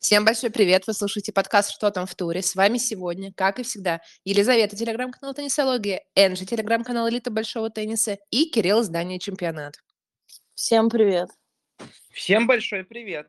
Всем большой привет! Вы слушаете подкаст «Что там в туре?». С вами сегодня, как и всегда, Елизавета, телеграм-канал «Теннисология», Энджи, телеграм-канал «Элита большого тенниса» и Кирилл, издание «Чемпионат». Всем привет! Всем большой привет!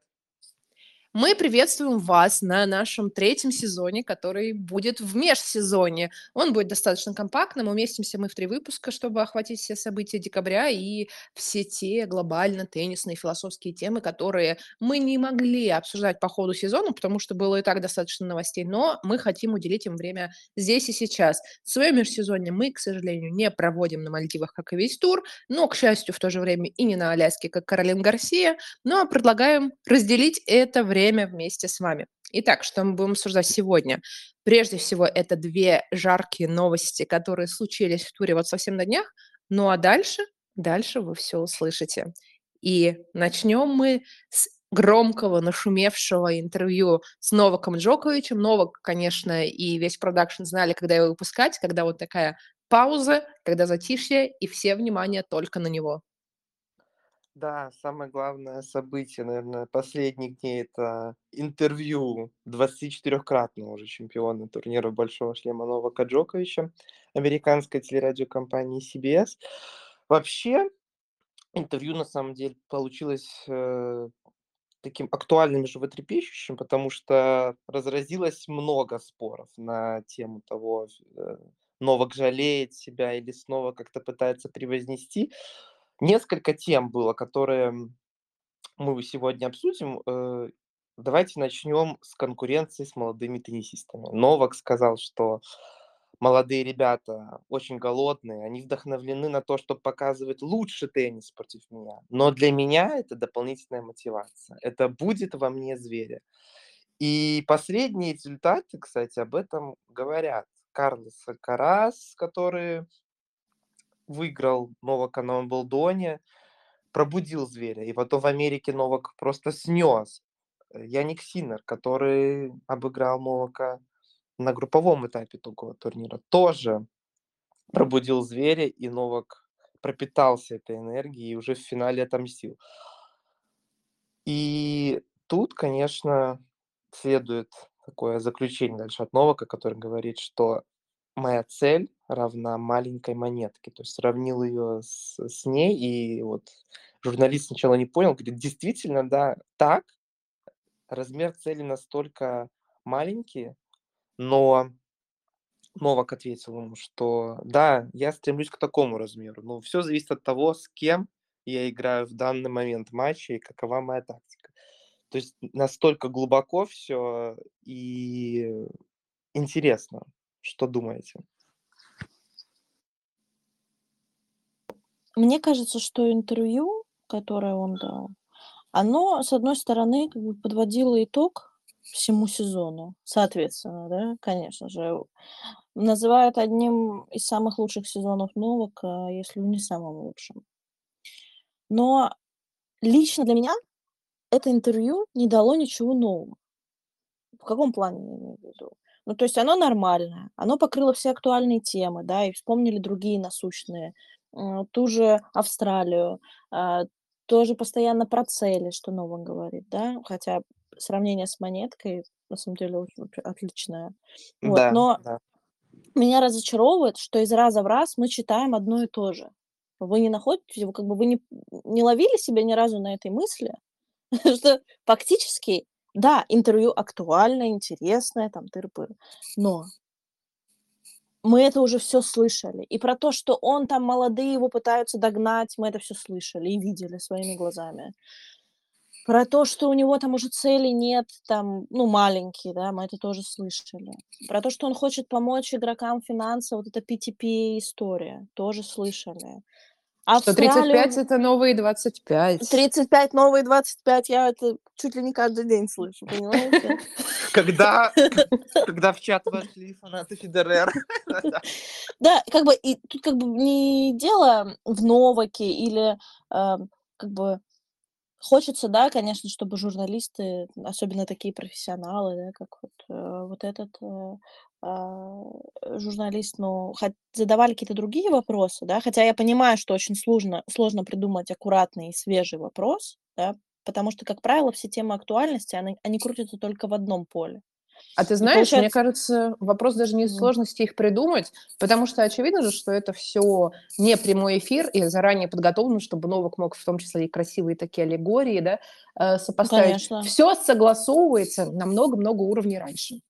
Мы приветствуем вас на нашем третьем сезоне, который будет в межсезоне. Он будет достаточно компактным. Уместимся мы в три выпуска, чтобы охватить все события декабря и все те глобально теннисные философские темы, которые мы не могли обсуждать по ходу сезона, потому что было и так достаточно новостей, но мы хотим уделить им время здесь и сейчас. Свое межсезонье мы, к сожалению, не проводим на Мальдивах, как и весь тур, но, к счастью, в то же время и не на Аляске, как Каролин Гарсия, но предлагаем разделить это время время вместе с вами. Итак, что мы будем обсуждать сегодня? Прежде всего, это две жаркие новости, которые случились в туре вот совсем на днях. Ну а дальше, дальше вы все услышите. И начнем мы с громкого, нашумевшего интервью с Новаком Джоковичем. Новак, конечно, и весь продакшн знали, когда его выпускать, когда вот такая пауза, когда затишье, и все внимание только на него. Да, самое главное событие, наверное, последних дней- это интервью 24-кратного уже чемпиона турнира "Большого шлема" Новака Джоковича американской телерадиокомпании CBS. Вообще, интервью на самом деле получилось, э, таким актуальным и животрепещущим, потому что разразилось много споров на тему того, э, Новак жалеет себя или снова как-то пытается превознести. Несколько тем было, которые мы сегодня обсудим. Э, давайте начнем с конкуренции с молодыми теннисистами. Новак сказал, что молодые ребята очень голодные, они вдохновлены на то, чтобы показывать лучше теннис против меня. Но для меня это дополнительная мотивация. Это будет во мне зверя. И последние результаты, кстати, об этом говорят. Карлос Карас, который выиграл Новака на Уимблдоне, пробудил зверя. И потом в Америке Новак просто снес. Э, Яник Синер, который обыграл Новака на групповом этапе такого турнира, тоже пробудил зверя, и Новак пропитался этой энергией и уже в финале отомстил. И тут, конечно, следует такое заключение дальше от Новака, который говорит, что моя цель равна маленькой монетке. То есть сравнил ее с, с ней, и вот журналист сначала не понял, говорит, действительно, да, так, размер цели настолько маленький, но Новак ответил ему, что да, я стремлюсь к такому размеру, но все зависит от того, с кем я играю в данный момент матча и какова моя тактика. То есть настолько глубоко все и интересно. Что думаете? Мне кажется, что интервью, которое он дал, оно, с одной стороны, как бы подводило итог всему сезону. Соответственно, да, конечно же, называют одним из самых лучших сезонов Новака, если не самым лучшим. Но лично для меня это интервью не дало ничего нового. В каком плане я имею в виду? Ну, то есть оно нормальное, оно покрыло все актуальные темы, да, и вспомнили другие насущные. М, ту же Австралию, а, тоже постоянно про цели, что Новак говорит, да, хотя сравнение с монеткой на самом деле отличное. Вот, Да, но да. меня разочаровывает, что из раза в раз мы читаем одно и то же. Вы не находите, вы как бы вы не не ловили себя ни разу на этой мысли, что фактически да, интервью актуальное, интересное, там тыры-пыры, но мы это уже все слышали. И про то, что он там молодые, его пытаются догнать, мы это все слышали и видели своими глазами. Про то, что у него там уже цели нет, там, ну, маленькие, да, мы это тоже слышали. Про то, что он хочет помочь игрокам финансово, вот эта PTP история, тоже слышали. Что 35 это новые 25. 35 новые 25, я это чуть ли не каждый день слышу, понимаете? Когда, когда в чат вошли фанаты Федерера. Да, как бы и тут как бы не дело в Новаке или э, как бы хочется, да, конечно, чтобы журналисты, особенно такие профессионалы, да, как вот, э, вот этот э, а, журналист, ну, задавали какие-то другие вопросы, да, хотя я понимаю, что очень сложно, сложно придумать аккуратный и свежий вопрос, да, потому что, как правило, все темы актуальности, они, они крутятся только в одном поле. А ты знаешь, получается... мне кажется, вопрос даже не в сложности их придумать, потому что очевидно же, что это все не прямой эфир и заранее подготовлено, чтобы Новак мог в том числе и красивые такие аллегории да, э, сопоставить. Конечно. Все согласовывается на много-много уровней раньше.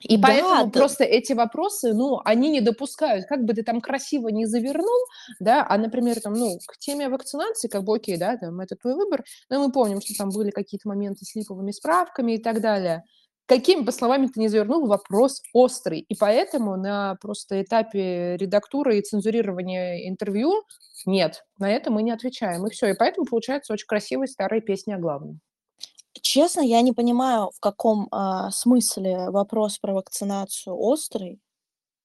И да, поэтому да. просто эти вопросы, ну, они не допускают, как бы ты там красиво не завернул, да, а, например, там, ну, к теме вакцинации, как бы, окей, да, там, это твой выбор, но мы помним, что там были какие-то моменты с липовыми справками и так далее. Какими бы словами ты не завернул, вопрос острый. И поэтому на просто этапе редактуры и цензурирования интервью нет, на это мы не отвечаем. И все. И поэтому получается очень красивая старая песня о главном. Честно, я не понимаю, в каком а, смысле вопрос про вакцинацию острый,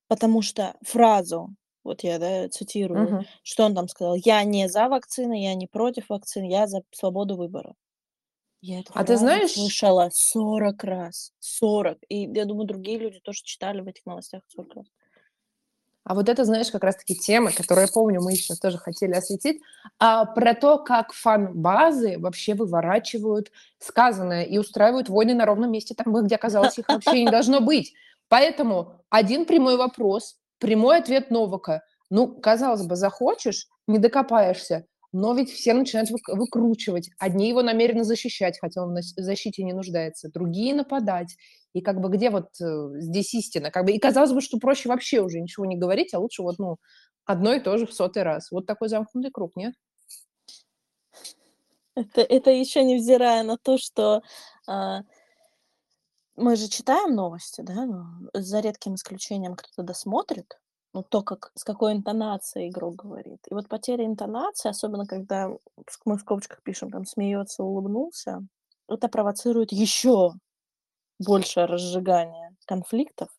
потому что фразу, вот я да, цитирую, Мгм. что он там сказал, я не за вакцины, я не против вакцин, я за свободу выбора. Я эту А ты знаешь, слышала 40 раз, 40. И я думаю, другие люди тоже читали в этих новостях 40 раз. А вот это, знаешь, как раз-таки тема, которую я помню, мы еще тоже хотели осветить, а, про то, как фан-базы вообще выворачивают сказанное и устраивают войны на ровном месте, там, где, казалось, их вообще не должно быть. Поэтому один прямой вопрос, прямой ответ Новака. Ну, казалось бы, захочешь, не докопаешься. Но ведь все начинают выкручивать. Одни его намерены защищать, хотя он в защите не нуждается, другие нападать. И как бы где вот э, здесь истина? Как бы, и казалось бы, что проще вообще уже ничего не говорить, а лучше вот, ну, одно и то же в сотый раз. Вот такой замкнутый круг, нет? Это, это еще невзирая на то, что а, мы же читаем новости, да, ну, за редким исключением кто-то досмотрит, ну, то, как, с какой интонацией игрок говорит. И вот потеря интонации, особенно когда мы в скобочках пишем, там, смеется, улыбнулся, это провоцирует еще большее разжигание конфликтов.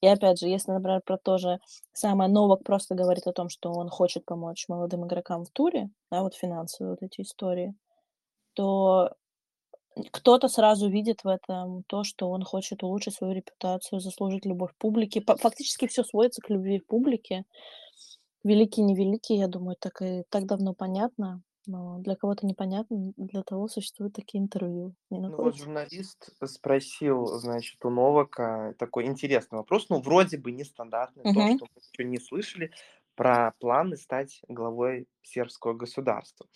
И опять же, если, например, про то же самое Новак просто говорит о том, что он хочет помочь молодым игрокам в туре, да, вот финансовые вот эти истории, то кто-то сразу видит в этом то, что он хочет улучшить свою репутацию, заслужить любовь публики. Фактически все сводится к любви публики. Великий, невеликий, я думаю, так и так давно понятно. Но для кого-то непонятно, для того существуют такие интервью. Не ну вот журналист спросил, значит, у Новака такой интересный вопрос, ну вроде бы нестандартный, угу. то, что мы еще не слышали, про планы стать главой сербского государства.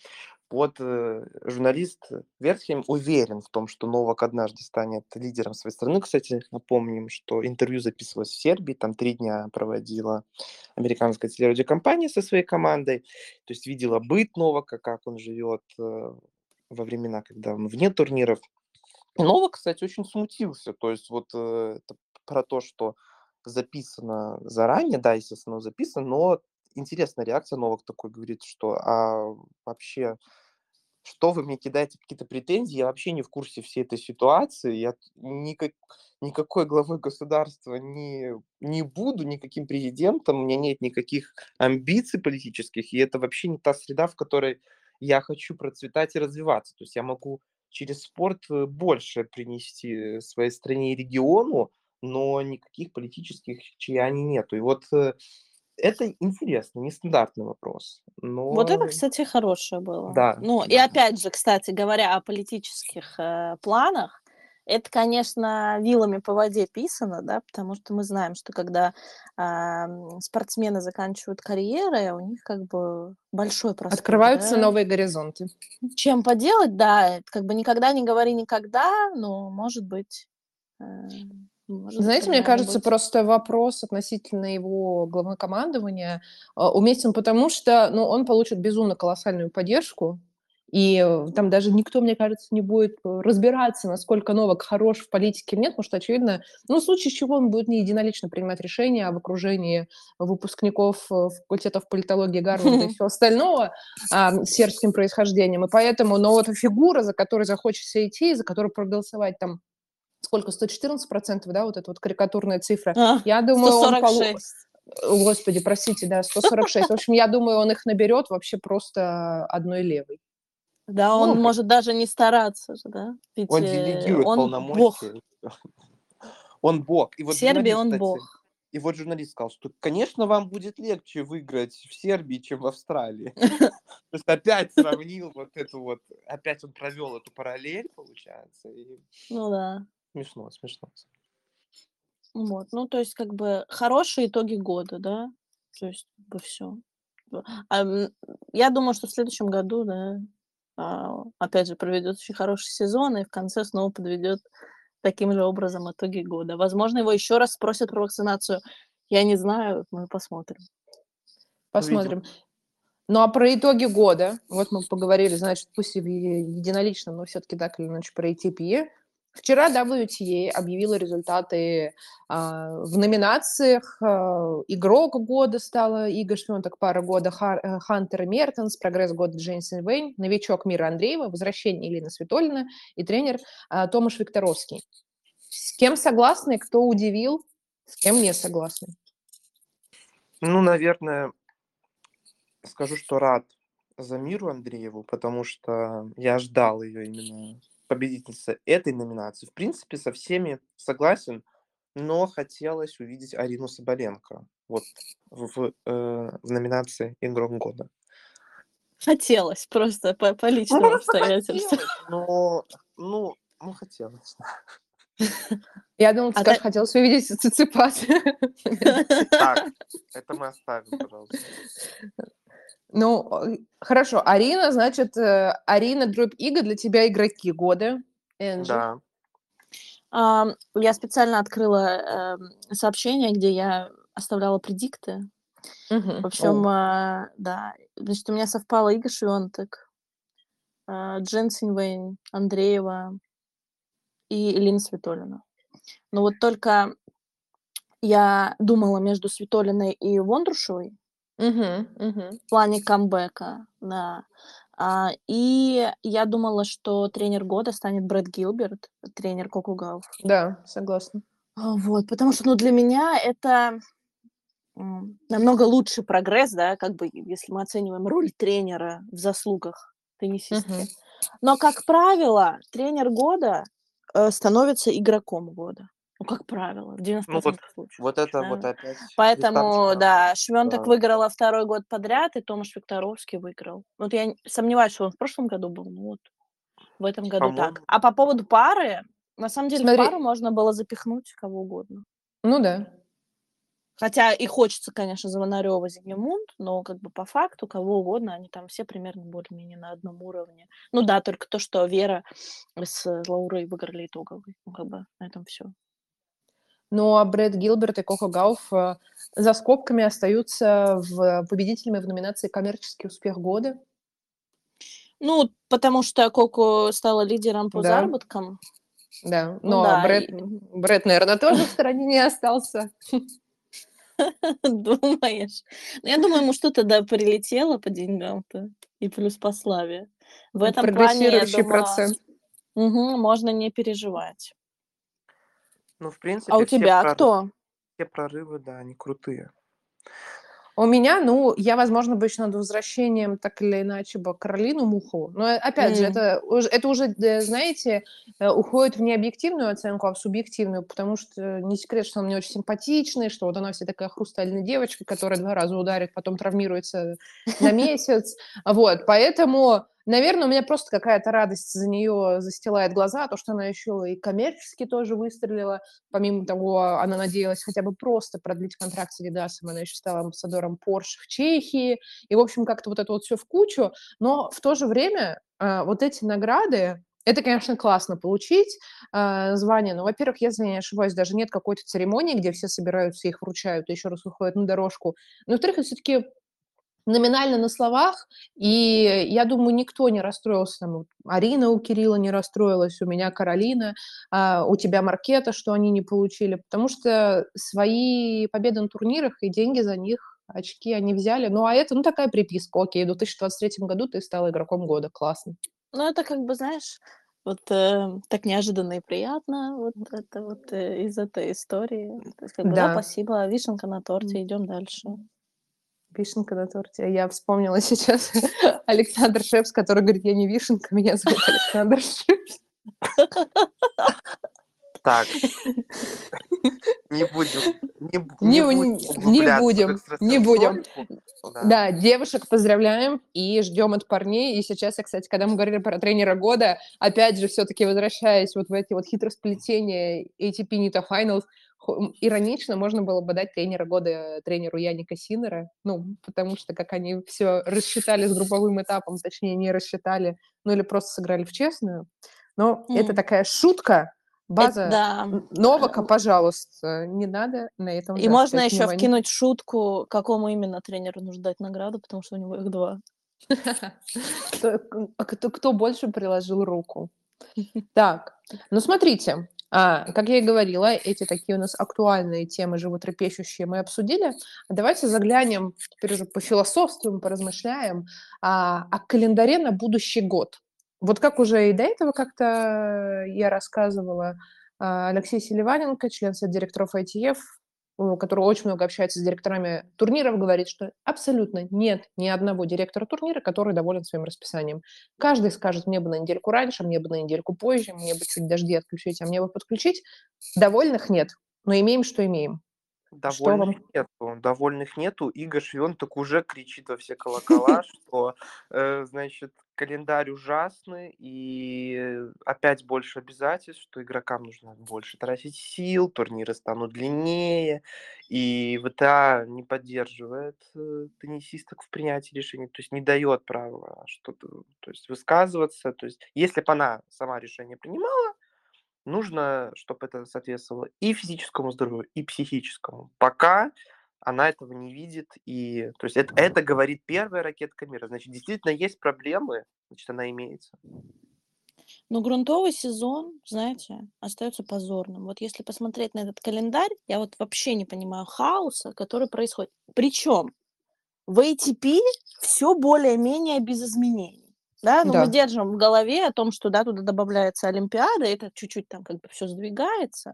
Вот э, журналист Вертхем уверен в том, что Новак однажды станет лидером своей страны. Кстати, напомним, что интервью записывалось в Сербии, там три дня проводила американская телерадиокомпания со своей командой, то есть видела быт Новака, как он живет э, во времена, когда он вне турниров. Новак, кстати, очень смутился, то есть вот э, это про то, что записано заранее, да, естественно, записано, но интересная реакция Новак такой говорит, что а вообще что вы мне кидаете какие-то претензии, я вообще не в курсе всей этой ситуации, я никак, никакой главой государства не, не буду, никаким президентом, у меня нет никаких амбиций политических, и это вообще не та среда, в которой я хочу процветать и развиваться. То есть я могу через спорт э, больше принести своей стране и региону, но никаких политических чаяний нету. И вот э, это интересно, нестандартный вопрос. Но... Вот это, кстати, хорошее было. Да. Ну, да. и опять же, кстати, говоря о политических э, планах, это, конечно, вилами по воде писано, да, потому что мы знаем, что когда э, спортсмены заканчивают карьеры, у них как бы большой простор. Открываются да? новые горизонты. Чем поделать, да, как бы никогда не говори никогда, но, может быть, э, может, Знаете, мне кажется, быть. просто вопрос относительно его главнокомандования а, уместен, потому что ну, он получит безумно колоссальную поддержку, и э, там даже никто, мне кажется, не будет э, разбираться, насколько Новак хорош в политике или нет, потому что, очевидно, ну, в случае чего он будет не единолично принимать решения, в окружении выпускников э, факультетов политологии Гарварда и всего остального а, с сербским происхождением. И поэтому, но вот фигура, за которой захочется идти, за которую проголосовать там сколько, 114 процентов, да, вот эта вот карикатурная цифра. А, я думаю, 146. он Господи, простите, да, 146. В общем, я думаю, он их наберет вообще просто одной левой. Да, он ну, может даже не стараться, да? Ведь он делегирует он полномочия. Бог. Он бог. И вот Сербия, он кстати, бог. И вот журналист сказал, что, конечно, вам будет легче выиграть в Сербии, чем в Австралии. То есть опять сравнил вот эту вот, опять он провел эту параллель, получается. Ну да. Смешно, смешно. Вот, ну, то есть, как бы, хорошие итоги года, да? То есть, как бы все. А, я думаю, что в следующем году, да, а, опять же, проведет очень хороший сезон и в конце снова подведет таким же образом итоги года. Возможно, его еще раз спросят про вакцинацию. Я не знаю, мы посмотрим. Посмотрим. Ну а про итоги года, вот мы поговорили, значит, пусть и единолично, но все-таки так или иначе про ATP. Вчера WTA объявила результаты а, в номинациях. А, игрок года стала Игорь Швенток, пара года э, Хантер Мертенс, прогресс года Джейсон Вейн, новичок Мира Андреева, возвращение Елена Светолина и тренер а, Томаш Викторовский. С кем согласны, кто удивил, с кем не согласны? Ну, наверное, скажу, что рад за Миру Андрееву, потому что я ждал ее именно победительница этой номинации. В принципе, со всеми согласен, но хотелось увидеть Арину Соболенко вот в, в, э, в номинации «Игрок года». Хотелось, просто по, по личным ну, обстоятельствам. Но, ну, ну, хотелось. Я думала, ты а скажешь, хотелось увидеть Циципат. Так, это мы оставим, пожалуйста. Ну, хорошо. Арина, значит, э, Арина, Дробь Ига для тебя игроки года. Энджи. Да. Um, я специально открыла uh, сообщение, где я оставляла предикты. Uh-huh. В общем, uh, да. Значит, у меня совпало Ига Швентек, uh, Джен Синвейн, Андреева и Элина Светолина. Но вот только я думала между Светолиной и Вондрушевой, Мгм, мгм. В плане камбэка, да. А, и я думала, что тренер года станет Брэд Гилберт, тренер Кокугав. Да, согласна. А, вот, потому что, ну, для меня это намного лучший прогресс, да, как бы, если мы оцениваем роль тренера в заслугах теннисистки. Мгм. Но, как правило, тренер года э, становится игроком года. Ну, как правило, в 90% ну, вот, случаев. Вот это да. вот опять. Поэтому, да, Швентек да. выиграла второй год подряд, и Томаш Викторовский выиграл. Вот я сомневаюсь, что он в прошлом году был, но вот в этом году По-моему. так. А по поводу пары, на самом деле, Смотри. пару можно было запихнуть кого угодно. Ну да. Хотя и хочется, конечно, Звонарева, Зигмунд, но как бы по факту кого угодно, они там все примерно более-менее на одном уровне. Ну да, только то, что Вера с Лаурой выиграли итоговый. Ну как бы на этом все. Ну а Брэд Гилберт и Коко Гауф э, за скобками остаются в победителями в номинации «Коммерческий успех года». Ну, потому что Коко стала лидером по да. заработкам. Да, ну но да, Брэд, и... Брэд, наверное, тоже в стороне не остался. Думаешь? Ну, я думаю, ему что-то да прилетело по деньгам-то. И плюс по славе. В этом плане, я думаю, процент. Угу, можно не переживать. Ну, в принципе, А у тебя прорывы, кто? все прорывы, да, они крутые. У меня, ну, я, возможно, бы еще над возвращением так или иначе бы Каролину Мухову. Но, э, опять же, это, уже- это уже, э, знаете, э, уходит в не объективную оценку, а в субъективную, потому что не секрет, что он мне очень симпатичный, что вот она вся такая хрустальная девочка, которая два раза ударит, потом травмируется на месяц. Вот, поэтому Наверное, у меня просто какая-то радость за нее застилает глаза, то, что она еще и коммерчески тоже выстрелила. Помимо того, она надеялась хотя бы просто продлить контракт с Адидасом, она еще стала амбассадором Porsche в Чехии. И, в общем, как-то вот это вот все в кучу. Но в то же время э, вот эти награды, это, конечно, классно получить э, звание, но, во-первых, если не ошибаюсь, даже нет какой-то церемонии, где все собираются, их вручают еще раз выходят на дорожку. Но, во-вторых, это все-таки номинально на словах, и я думаю, никто не расстроился. Там, Арина у Кирилла не расстроилась, у меня Каролина, а, у тебя Маркета, что они не получили, потому что свои победы на турнирах и деньги за них, очки они взяли. Ну, а это, ну, такая приписка. Окей, в 2023 году ты стала игроком года. Классно. Ну, это как бы, знаешь, вот э, так неожиданно и приятно, вот это вот э, из этой истории. То есть, как бы, да. да, спасибо, вишенка на торте, идем дальше. Вишенка на торте. Я вспомнила сейчас Александр Шепс, который говорит, я не вишенка, меня зовут Александр Шепс. Так. Не будем. Не, не, не, будем. Не будем. Да, девушек поздравляем и ждем от парней. И сейчас, я, кстати, когда мы говорили про тренера года, опять же, все-таки возвращаясь вот в эти вот хитросплетения ATP Nita Finals, иронично можно было бы дать тренера года тренеру Яника Синера, ну, потому что как они все рассчитали с групповым этапом, точнее, не рассчитали, ну или просто сыграли в честную. Но mm. это такая шутка, База это, да. Новака, пожалуйста, не надо на этом. И можно еще внимание. вкинуть шутку, какому именно тренеру нужно дать награду, потому что у него их два. А кто больше приложил руку? Так, ну смотрите, а, как я и говорила, эти такие у нас актуальные темы, животрепещущие, мы обсудили. Давайте заглянем, теперь уже по пофилософствуем, поразмышляем а, о календаре на будущий год. Вот как уже и до этого как-то я рассказывала, а, Алексей Селиваненко, член совета директоров ITF, который очень много общается с директорами турниров, говорит, что абсолютно нет ни одного директора турнира, который доволен своим расписанием. Каждый скажет, мне бы на недельку раньше, мне бы на недельку позже, мне бы чуть дожди отключить, а мне бы подключить. Довольных нет, но имеем, что имеем. Довольных что нету, довольных нету. Игорь Швенток уже кричит во все колокола, что, э, значит, календарь ужасный, и опять больше обязательств, что игрокам нужно больше тратить сил, турниры станут длиннее, и ВТА не поддерживает э, теннисисток в принятии решений, то есть не дает права что-то, то есть высказываться, то есть если бы она сама решение принимала, нужно, чтобы это соответствовало и физическому здоровью, и психическому. Пока она этого не видит, и то есть это, это говорит первая ракетка мира. Значит, действительно есть проблемы, значит, она имеется. Но грунтовый сезон, знаете, остается позорным. Вот если посмотреть на этот календарь, я вот вообще не понимаю хаоса, который происходит. Причем в ATP все более-менее без изменений. Да, но да. мы держим в голове о том, что да, туда добавляется Олимпиада, это чуть-чуть там как бы все сдвигается.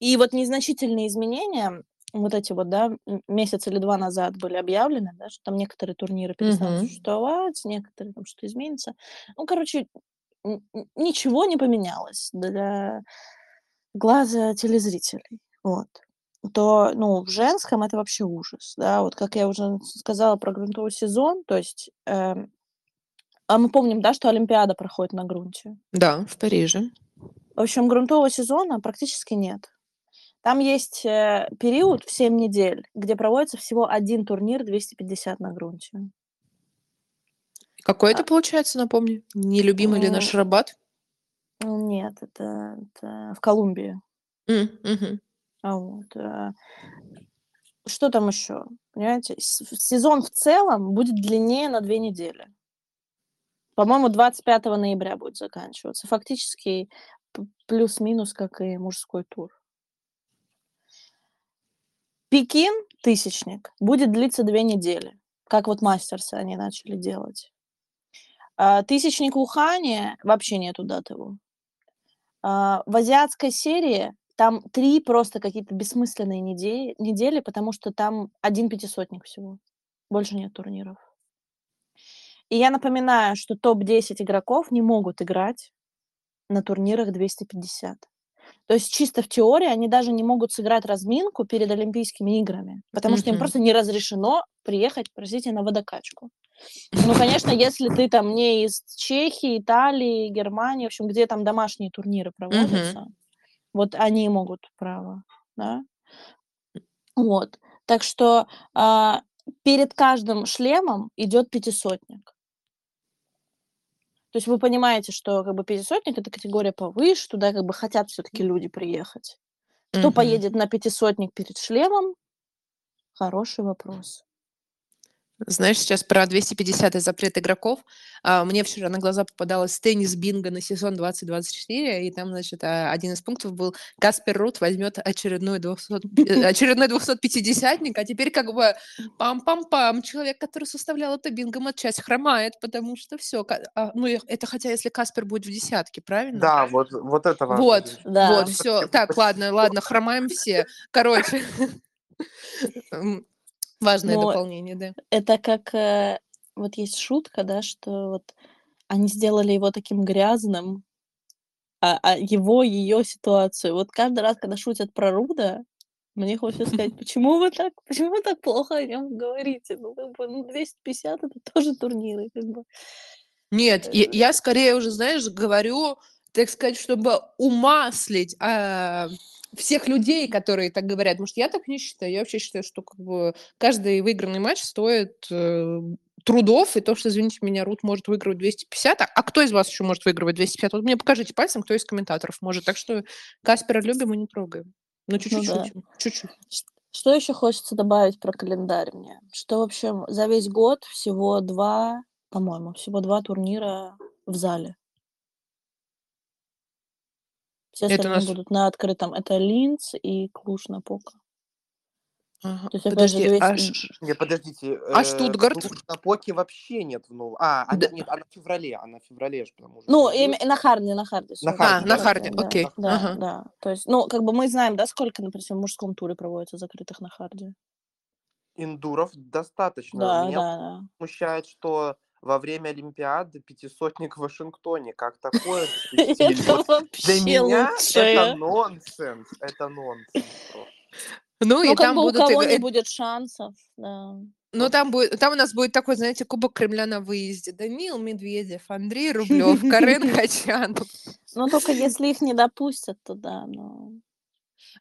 И вот незначительные изменения, вот эти вот, да, месяц или два назад были объявлены, да, что там некоторые турниры перестанут mm-hmm. существовать, некоторые там что изменится. Ну, короче, ничего не поменялось для глаза телезрителей. Вот то, ну, в женском это вообще ужас, да, вот как я уже сказала про грунтовый сезон, то есть э, а мы помним, да, что Олимпиада проходит на грунте? Да, в Париже. В общем, грунтового сезона практически нет. Там есть э, период в 7 недель, где проводится всего один турнир 250 на грунте. Какой а. это получается, напомни? Нелюбимый ли наш Рабат? Нет, это, это в Колумбии. Mm, угу. А вот. Э, что там еще? Понимаете, сезон в целом будет длиннее на две недели. По-моему, 25 ноября будет заканчиваться. Фактически плюс-минус, как и мужской тур. Пекин, тысячник, будет длиться две недели, как вот мастерсы они начали делать. А, тысячник в Ухане вообще нету даты его. А, в азиатской серии там три просто какие-то бессмысленные недели, недели, потому что там один пятисотник всего. Больше нет турниров. И я напоминаю, что топ-10 игроков не могут играть на турнирах 250. То есть чисто в теории они даже не могут сыграть разминку перед Олимпийскими играми, потому что им просто не разрешено приехать, простите, на водокачку. Ну, конечно, если ты там не из Чехии, Италии, Германии, в общем, где там домашние турниры проводятся, вот они могут право, да. Вот. Так что а, перед каждым шлемом идет пятисотник. То есть вы понимаете, что как бы пятисотник это категория повыше, туда как бы хотят все-таки люди приехать. Кто угу. поедет на пятисотник перед шлемом? Хороший вопрос. Знаешь, сейчас про 250 запрет игроков. А, мне вчера на глаза попадалось теннис бинго на сезон 2024, и там, значит, а, один из пунктов был Каспер Рут возьмет очередной, 200, очередной 250-ник, а теперь как бы пам-пам-пам, человек, который составлял это бинго матчасть, хромает, потому что все. А, ну, это хотя если Каспер будет в десятке, правильно? Да, вот, вот это важно. Вот, да. вот, все. Так, ладно, ладно, хромаем все. Короче, Важное Но дополнение, да. Это как э, вот есть шутка, да, что вот они сделали его таким грязным, а, а его, ее ситуацию. Вот каждый раз, когда шутят про Руда, Мне хочется сказать, почему вы так, почему вы так плохо о нем говорите? Ну, как бы, ну, 250 это тоже турниры, как бы. Нет, я, Э, я скорее уже, знаешь, говорю, так сказать, чтобы умаслить а, всех людей, которые так говорят. Что я так не считаю. Я вообще считаю, что как бы каждый выигранный матч стоит э, трудов, и то, что, извините меня, Рут может выигрывать 250, а, а кто из вас еще может выигрывать 250? Вот мне покажите пальцем, кто из комментаторов может. Так что Каспера любим и не трогаем. Ну, Ну чуть-чуть да. Чуть-чуть. Что еще хочется добавить про календарь мне? Что, в общем, за весь год всего два, по-моему, всего два турнира в зале. Все Это остальные нас... будут на открытом. Это Линц и Клуж-Напока. Ага. То есть, опять же, Подожди, 200... а, ш- Не, подождите. а э, Штутгарт? На Поке вообще нет в новом. А, она, Да. нет, она в феврале. Она в феврале же, потому что Ну, феврале. им- на Харде, на Харде, На сори, А, Харде, на да, Харде, да, окей. да, Ага. да. То есть, ну, как бы мы знаем, да, сколько, например, в мужском туре проводится закрытых на Харде. Индуров достаточно. Да, Меня да, да. смущает, что во время Олимпиады пятисотник в Вашингтоне. Как такое? Это Для вообще меня это нонсенс. Это нонсенс. Ну, и Ну, как там бы у будут... кого не э, будет шансов, да. Ну, там будет, там у нас будет такой, знаете, Кубок Кремля на выезде. Даниил Медведев, Андрей Рублев, Карен Хачанов. Ну, только если их не допустят, то да,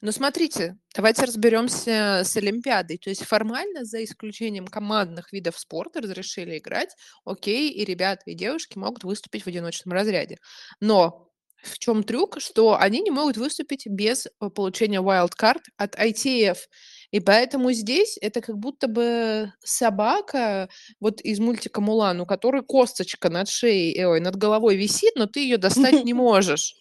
но... Смотрите, давайте разберемся с Олимпиадой. То есть формально, за исключением командных видов спорта, разрешили играть, окей, и ребята, и девушки могут выступить в одиночном разряде. Но в чем трюк, что они не могут выступить без э, получения wildcard от ITF. И поэтому здесь это как будто бы собака вот из мультика Мулан, у которой косточка над шеей, э, ой, над головой висит, но ты ее достать не можешь.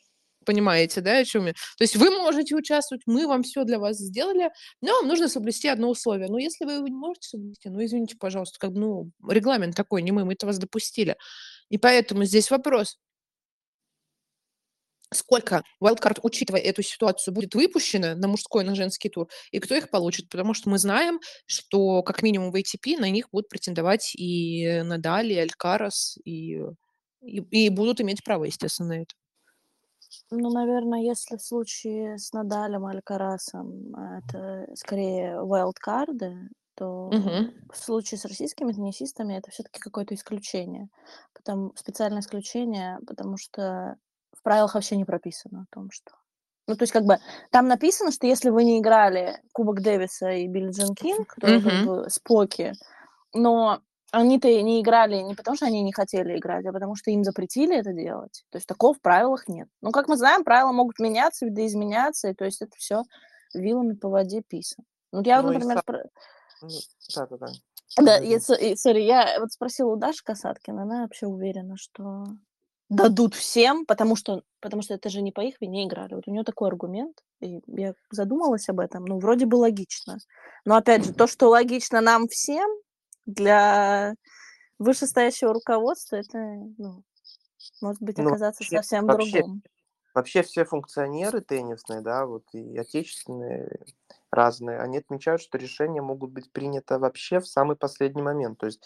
Понимаете, да, о чем я? То есть вы можете участвовать, мы вам все для вас сделали, но вам нужно соблюсти одно условие. Ну, если вы его не можете соблюсти, ну, извините, пожалуйста, как бы, ну, регламент такой, не мы, мы это вас допустили. И поэтому здесь вопрос, сколько wildcard, учитывая эту ситуацию, будет выпущено на мужской, на женский тур, и кто их получит, потому что мы знаем, что как минимум в ATP на них будут претендовать и Надаль, и Алькарас, и, и, и будут иметь право, естественно, на это. Ну, наверное, если в случае с Надалем Алькарасом а, это скорее вайлдкарды, то Мгм. в случае с российскими теннисистами это все-таки какое-то исключение. Потом, специальное исключение, потому что в правилах вообще не прописано о том, что... Ну, то есть, как бы, там написано, что если вы не играли Кубок Дэвиса и Билли Джин Кинг, то как Мгм. бы споки, но они-то не играли не потому, что они не хотели играть, а потому что им запретили это делать. То есть такого в правилах нет. Ну, как мы знаем, правила могут меняться, видоизменяться, и то есть это все вилами по воде писано. Ну, я, Ну например, са- спро- Ну, да, Говори. я, со- и, сори, я вот спросила у Даши Касаткина, она вообще уверена, что дадут всем, потому что, потому что это же не по их вине играли. Вот у нее такой аргумент, и я задумалась об этом, ну, вроде бы логично. Но, опять же, то, что логично нам всем, для вышестоящего руководства, это, ну, может быть, Ну, оказаться вообще- совсем вообще другом. Вообще все функционеры теннисные, да, вот и отечественные разные, они отмечают, что решения могут быть приняты вообще в самый последний момент. То есть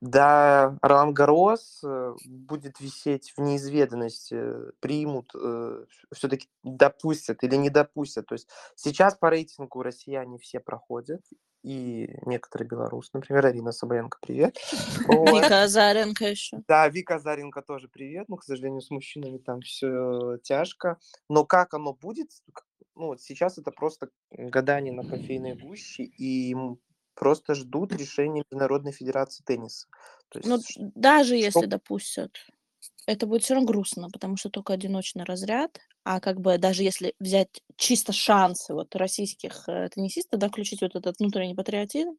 да, Ролан Гарос э, будет висеть в неизведанности, э, примут, все-таки допустят или не допустят. То есть сейчас по рейтингу россияне все проходят, и некоторые белорусы, например, Арина Соболенко, привет. Вика Азаренко еще. Да, Вика Заренко тоже привет. Ну, к сожалению, с мужчинами там все тяжко. Но как оно будет? Ну, вот сейчас это просто гадание на кофейной гуще, и просто ждут решения Международной Федерации тенниса. То Ну, есть, ш- даже если что- допустят, это будет все равно грустно, потому что только одиночный разряд, а как бы даже если взять чисто шансы вот российских э, теннисистов, да, включить вот этот внутренний патриотизм,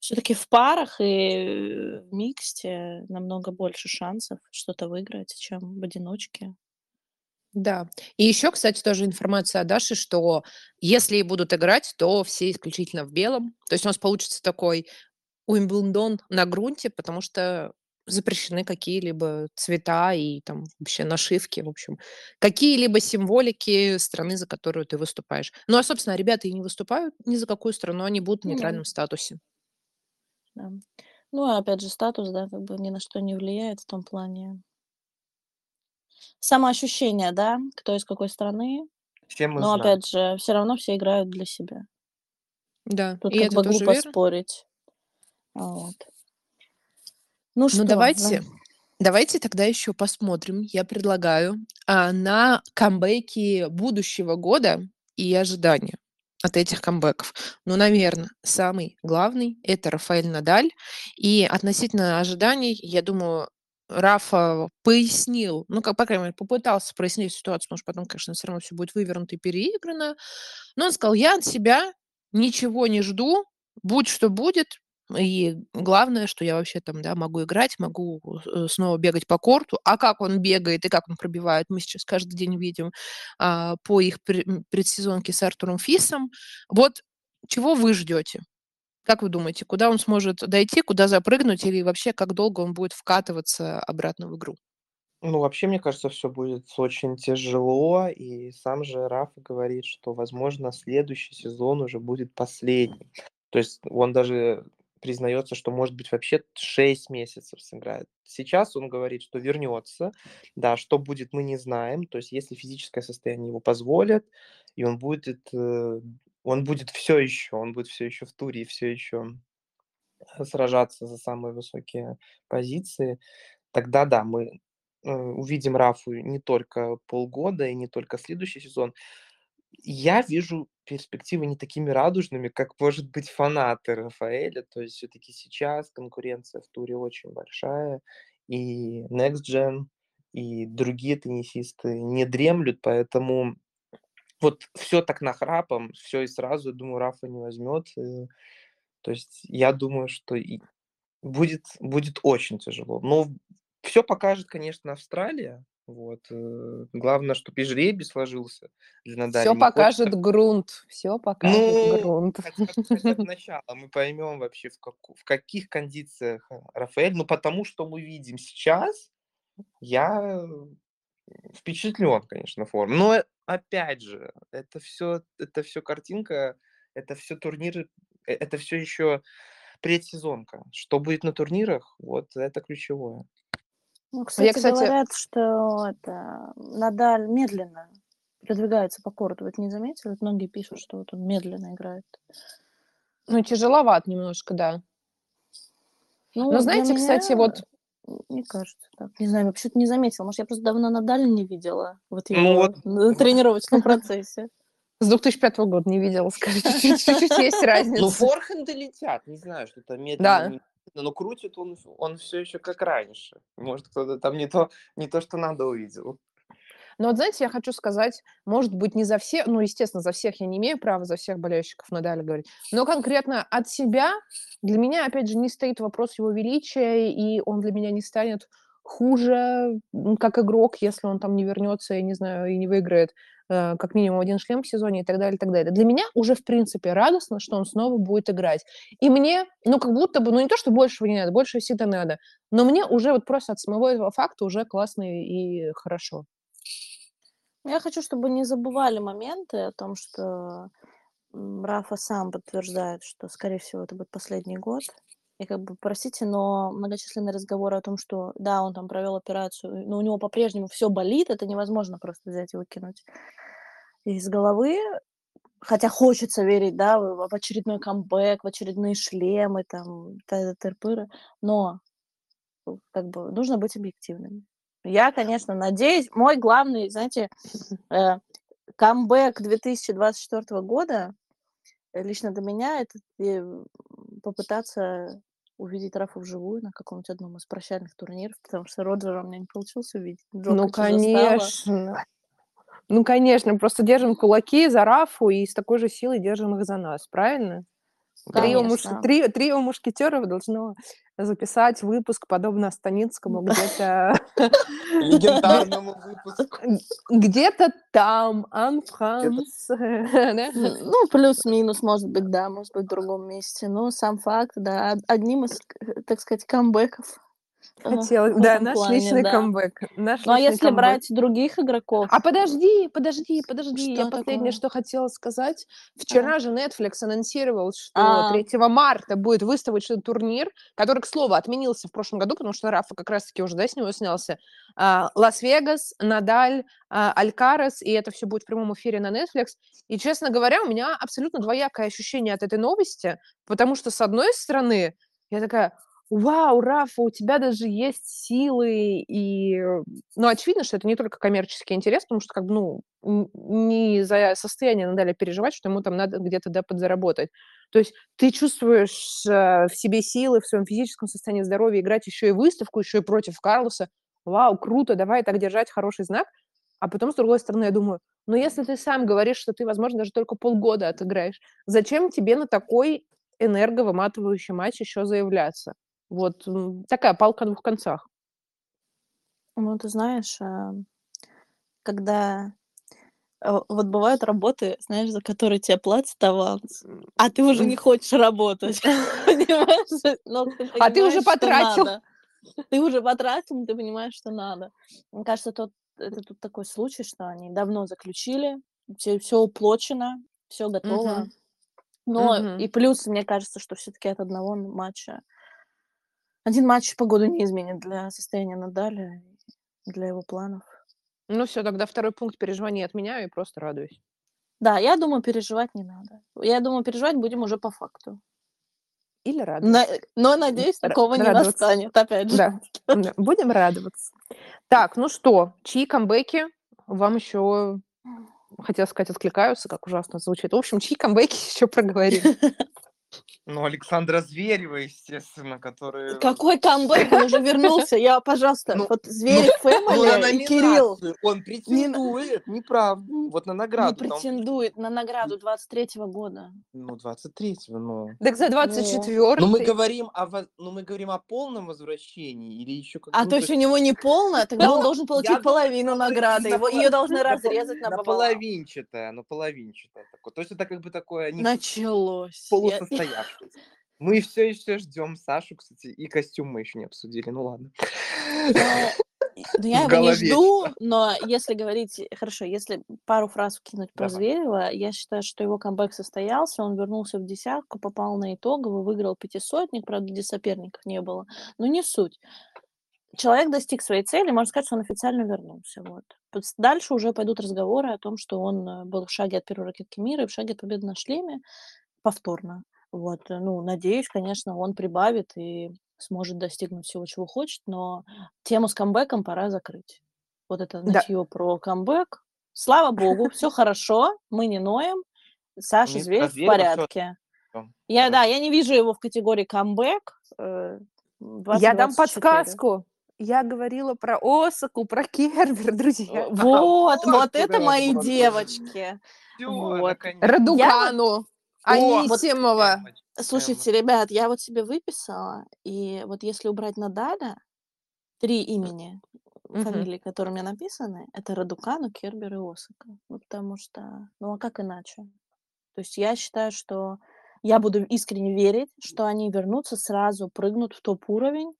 все-таки в парах и в миксте намного больше шансов что-то выиграть, чем в одиночке. Да. И еще, кстати, тоже информация о Даше, что если и будут играть, то все исключительно в белом. То есть у нас получится такой Уимблдон на грунте, потому что запрещены какие-либо цвета и там вообще нашивки, в общем, какие-либо символики страны, за которую ты выступаешь. Ну, а, собственно, ребята и не выступают ни за какую страну, они будут в Ну нейтральном статусе. Да. Ну, а опять же, статус, да, как бы ни на что не влияет в том плане. Самоощущение, да, кто из какой страны, все мы но знаем. опять же, все равно все играют для себя. Да, Тут и как это бы тоже глупо верно. спорить. Вот. Ну Ну, что, да? давайте давайте тогда еще посмотрим. Я предлагаю, а, на камбэки будущего года и ожидания от этих камбэков. Ну, наверно, самый главный- это Рафаэль Надаль. И относительно ожиданий, я думаю, Рафа пояснил, ну, как, по крайней мере, попытался прояснить ситуацию, потому что потом, конечно, всё равно всё будет вывернуто и переиграно. Но он сказал: "Я от себя ничего не жду, будь что будет. И главное, что я вообще там, да, могу играть, могу, э, снова бегать по корту". А как он бегает и как он пробивает, мы сейчас каждый день видим, а, по их предсезонке с Артуром Фисом. Вот чего вы ждете? Как вы думаете, куда он сможет дойти, куда запрыгнуть или вообще как долго он будет вкатываться обратно в игру? Ну, вообще, мне кажется, всё будет очень тяжело. И сам же Рафа говорит, что, возможно, следующий сезон уже будет последним. То есть он даже признается, что, может быть, вообще 6 месяцев сыграет. Сейчас он говорит, что вернется. Да, что будет, мы не знаем. То есть если физическое состояние его позволит, и он будет, э, он будет всё еще, он будет всё еще в туре и всё еще сражаться за самые высокие позиции, тогда да, мы, э, увидим Рафу не только полгода и не только следующий сезон. Я вижу перспективы не такими радужными, как, может быть, фанаты Рафаэля. То есть всё-таки сейчас конкуренция в туре очень большая, и Next Gen, и другие теннисисты не дремлют, поэтому вот всё так нахрапом, всё и сразу, думаю, Рафа не возьмет. Э, то есть я думаю, что и будет будет очень тяжело. Но всё покажет, конечно, Австралия. Вот, э, главное, чтоб и жребий сложился для Надаля. Всё Не покажет хочется грунт, всё покажет Ну, грунт. хотя начало мы поймем вообще, в како в каких кондициях, э, Рафаэль. Ну, потому что мы видим сейчас, я, э, впечатлен, конечно, формой. Но опять же, это всё это всё картинка, это всё турниры, это всё еще предсезонка. Что будет на турнирах, вот это ключевое. Ну, Я, кстати, кстати говорят, что это Надаль медленно продвигается по корту. Вот не заметили? Вот многие пишут, что вот он медленно играет. Ну, тяжеловат немножко, да. Ну, Но знаете, кстати, меня, вот м, не кажется так. Не знаю, вообще-то не заметила. Может, я просто давно Надаля не видела, вот Ну его вот, на тренировочном процессе. С 2005 года не видела, скажи, чуть-чуть есть Ну, разница. форхенды летят, не знаю, что-то медленно, Да. Но крутит он он всё еще как раньше. Может, кто-то там не то не то, что надо, увидел. Но вот знаете, я хочу сказать, может быть, не за все ну, естественно, за всех я не имею права, за всех болельщиков Надаля говорить, но конкретно от себя для меня, опять же, не стоит вопрос его величия, и он для меня не станет хуже, как игрок, если он там не вернется, я не знаю, и не выиграет, как минимум 1 шлем в сезоне и так далее, и так далее. Для меня уже, в принципе, радостно, что он снова будет играть. И мне, ну, как будто бы, ну, не то, что большего не надо, большего всегда надо, но мне уже вот просто от самого этого факта уже классно и хорошо. Я хочу, чтобы не забывали моменты о том, что, Рафа сам подтверждает, что, скорее всего, это будет последний год. И как бы, простите, но многочисленные разговоры о том, что да, он там провел операцию, но у него по-прежнему всё болит, это невозможно просто взять и выкинуть из головы. Хотя хочется верить, да, в очередной камбэк, в очередные шлемы, там, тыры-пыры, но, ну, как бы нужно быть объективным. Я, конечно, надеюсь, мой главный, знаете, э, камбэк 2024 года, лично для меня- это, попытаться увидеть Рафу вживую на каком-нибудь одном из прощальных турниров, потому что Роджера у меня не получилось увидеть. Ну, Джоковича застала. конечно. Ну, конечно, просто держим кулаки за Рафу и с такой же силой держим их за нас, правильно? Трио муш трио трио мушкетеров должно записать выпуск, подобно Станицкому, где-то Легендарному выпуску. где-то там, Ан Где-то Франс, да? М, ну, плюс-минус, может быть, да, может быть, в другом месте. Но сам факт, да, од одним из, к так сказать, камбэков Хотелось, в да, наш плане, личный да. камбэк. Наш Ну, а если камбэк. брать других игроков, А подожди, подожди, подожди. Я Что последнее, такое? что хотела сказать. Вчера же Netflix анонсировал, что А. 3 марта будет выставочный турнир, который, к слову, отменился в прошлом году, потому что Рафа как раз-таки уже, да, с него снялся. А, Лас-Вегас, Надаль, а, Алькарес, и это все будет в прямом эфире на Netflix. И, честно говоря, у меня абсолютно двоякое ощущение от этой новости, потому что, с одной стороны, я такая, вау, Рафа, у тебя даже есть силы, и, э, ну, очевидно, что это не только коммерческий интерес, потому что, как бы, ну, не за состояние Надаля переживать, что ему там надо где-то, да, подзаработать. То есть ты чувствуешь э, в себе силы, в своем физическом состоянии здоровья играть еще и выставку, еще и против Карлоса. Вау, круто, давай так держать, хороший знак. А потом, с другой стороны, я думаю, ну, если ты сам говоришь, что ты, возможно, даже только полгода отыграешь, зачем тебе на такой энерговыматывающий матч еще заявляться? Вот такая палка о двух концах. ну, ты знаешь, а, когда э, вот бывают работы, знаешь, за которые тебе платят аванс, а ты уже не хочешь работать, понимаешь? А ты уже потратил. Ты уже потратил, ты понимаешь, что надо. Мне кажется, тот, это тут такой случай, что они давно заключили, все, все уплочено, все готово. Но и плюс, мне кажется, что все-таки от одного матча один матч погоду не изменит для состояния Надаля, для его планов. Ну все, тогда второй пункт переживаний отменяю и просто радуюсь. Да, я думаю, переживать не надо. Я думаю, переживать будем уже по факту. Или радоваться. На- но, надеюсь, такого не радоваться. настанет, опять же. Да, да, будем радоваться. Так, ну что, чьи камбэки вам еще, хотела сказать, откликаются, как ужасно звучит. В общем, чьи камбэки еще проговорим. Ну, Александра Зверева, естественно, который... Какой камбэк, он уже вернулся. Я, пожалуйста, Ну, вот Зверев Ну, Фэмили и Кирилл Он претендует, неправда. Вот на не награду. там, претендует на награду 23-го года. Ну, 23-го, ну. Так за 24 Ну, мы говорим о, во- ну, мы говорим о полном возвращении или еще как А ну, то есть у него не полная, тогда Ну, он должен я получить половину награды. на Его, ее должны разрезать на пополам. половинчатое, на половинчатое. То есть это как бы такое не Началось. Я- полусостоявшееся. Мы все еще ждем Сашу, кстати, и костюм мы еще не обсудили. Ну ладно. Ну, ну, я его не жду, но если говорить, хорошо, если пару фраз вкинуть про Давай. Зверева, я считаю, что его камбэк состоялся, он вернулся в десятку, попал на итоговый, выиграл пятисотник, правда, где соперников не было, но не суть. Человек достиг своей цели, можно сказать, что он официально вернулся. Вот. Дальше уже пойдут разговоры о том, что он э, был в шаге от первой ракетки мира и в шаге от победы на шлеме повторно. Вот, э, ну, надеюсь, конечно, он прибавит и сможет достигнуть всего, чего хочет, но тему с камбэком пора закрыть. Вот это Да. нытье про камбэк. Слава богу, все хорошо, мы не ноем. Саша про в порядке. Я, да, я не вижу его в категории камбэк. э, Я дам 2024. подсказку. Я говорила про Осаку, про Кербер, друзья. Вот, вот это мои девочки. Вот. наконец-то. Радукану, О, Анисимова. Слушайте, ребят, я вот себе выписала, и вот если убрать Надаля, три имени, Мгм. фамилии, которые у меня написаны, это Радукану, Кербер и Осака. Ну, потому что, ну, а как иначе? То есть я считаю, что я буду искренне верить, что они вернутся сразу, прыгнут в топ-уровень.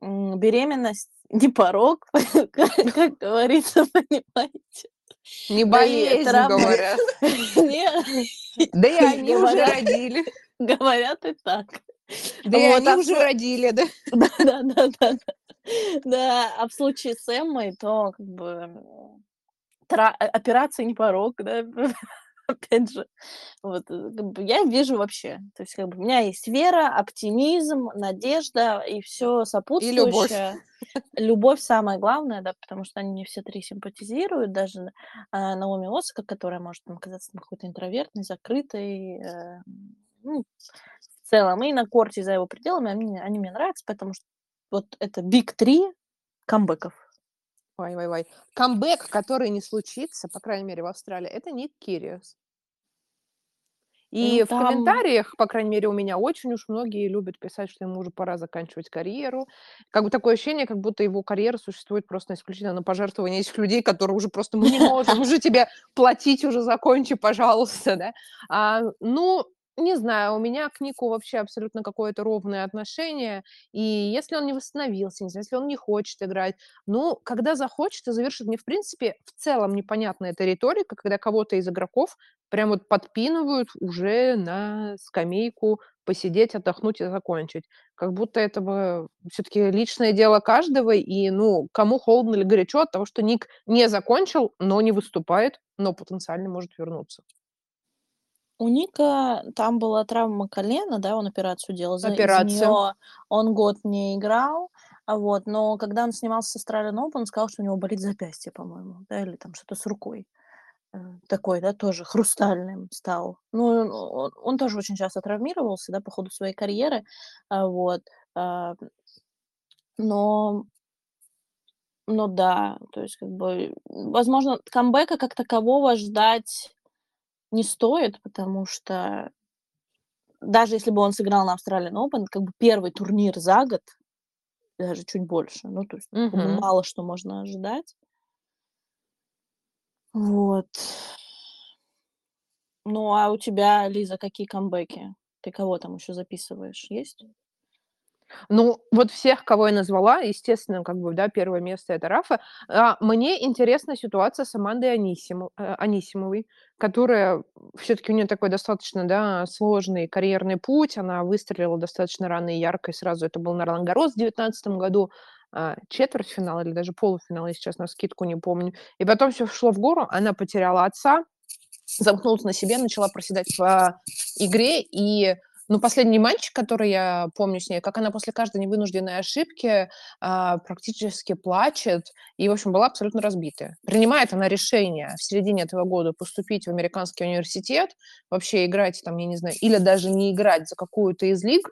Беременность не порог, как говорится, понимаете? Не Да болезнь, травма. говорят. Да и они уже родили. Говорят и так. Да и они а уже родили, да. Да, да, да, да. да. Да, а в случае с Эммой, то как бы э, операция не порог, да, опять же. Вот, э, как бы я вижу вообще, то есть как бы у меня есть вера, оптимизм, надежда и все сопутствующее. Любовь самое главное, да, потому что они мне все три симпатизируют, даже а, Наоми Осака, которая может там казаться какой-то интровертной, закрытой, э, ну, в целом, и на корте за его пределами они, они мне нравятся, потому что вот это Big 3 камбэков. Ой, ой, ой. Камбэк, который не случится, по крайней мере, в Австралии, это Ник Кириус. И Ну, в там- комментариях, по крайней мере, у меня очень уж многие любят писать, что ему уже пора заканчивать карьеру. Как бы такое ощущение, как будто его карьера существует просто исключительно на пожертвование этих людей, которые уже просто мы не можем уже тебе платить, уже закончи, пожалуйста, да. А, ну, не знаю, у меня к Нику вообще абсолютно какое-то ровное отношение. И если он не восстановился, если он не хочет играть, ну, когда захочет и завершит, мне, в принципе, в целом непонятна эта риторика, когда кого-то из игроков прям вот подпинывают уже на скамейку посидеть, отдохнуть и закончить. Как будто это все-таки личное дело каждого, и, ну, кому холодно или горячо от того, что Ник не закончил, но не выступает, но потенциально может вернуться. У Ника там была травма колена, да, он операцию делал. За, Операция. нее он год не играл, а вот, но когда он снимался с Australian Open, он сказал, что у него болит запястье, по-моему, да, или там что-то с рукой. Э, такой, да, тоже хрустальным стал. Ну, он, он тоже очень часто травмировался, да, по ходу своей карьеры, а вот. А, но ну да, то есть как бы, возможно, камбэка как такового ждать не стоит, потому что даже если бы он сыграл на Australian Open, как бы первый турнир за год, даже чуть больше, ну, то есть Мгм. мало что можно ожидать. Вот. Ну, а у тебя, Лиза, какие камбэки? Ты кого там еще записываешь? Есть? Ну, вот всех, кого я назвала, естественно, как бы, да, первое место- это Рафа. А, мне интересна ситуация с Амандой Анисимо э, Анисимовой, которая все-таки у нее такой достаточно, да, сложный карьерный путь. Она выстрелила достаточно рано и ярко, и сразу это был на Ролан-Гаррос в 19 году, а, четвертьфинал или даже полуфинал, я сейчас навскидку не помню. И потом все шло в гору, она потеряла отца, замкнулась на себе, начала проседать в игре, и ну, последний матч, который я помню с ней, как она после каждой невынужденной ошибки а, практически плачет и, в общем, была абсолютно разбитая. Принимает она решение в середине этого года поступить в американский университет, вообще играть там, я не знаю, или даже не играть за какую-то из лиг,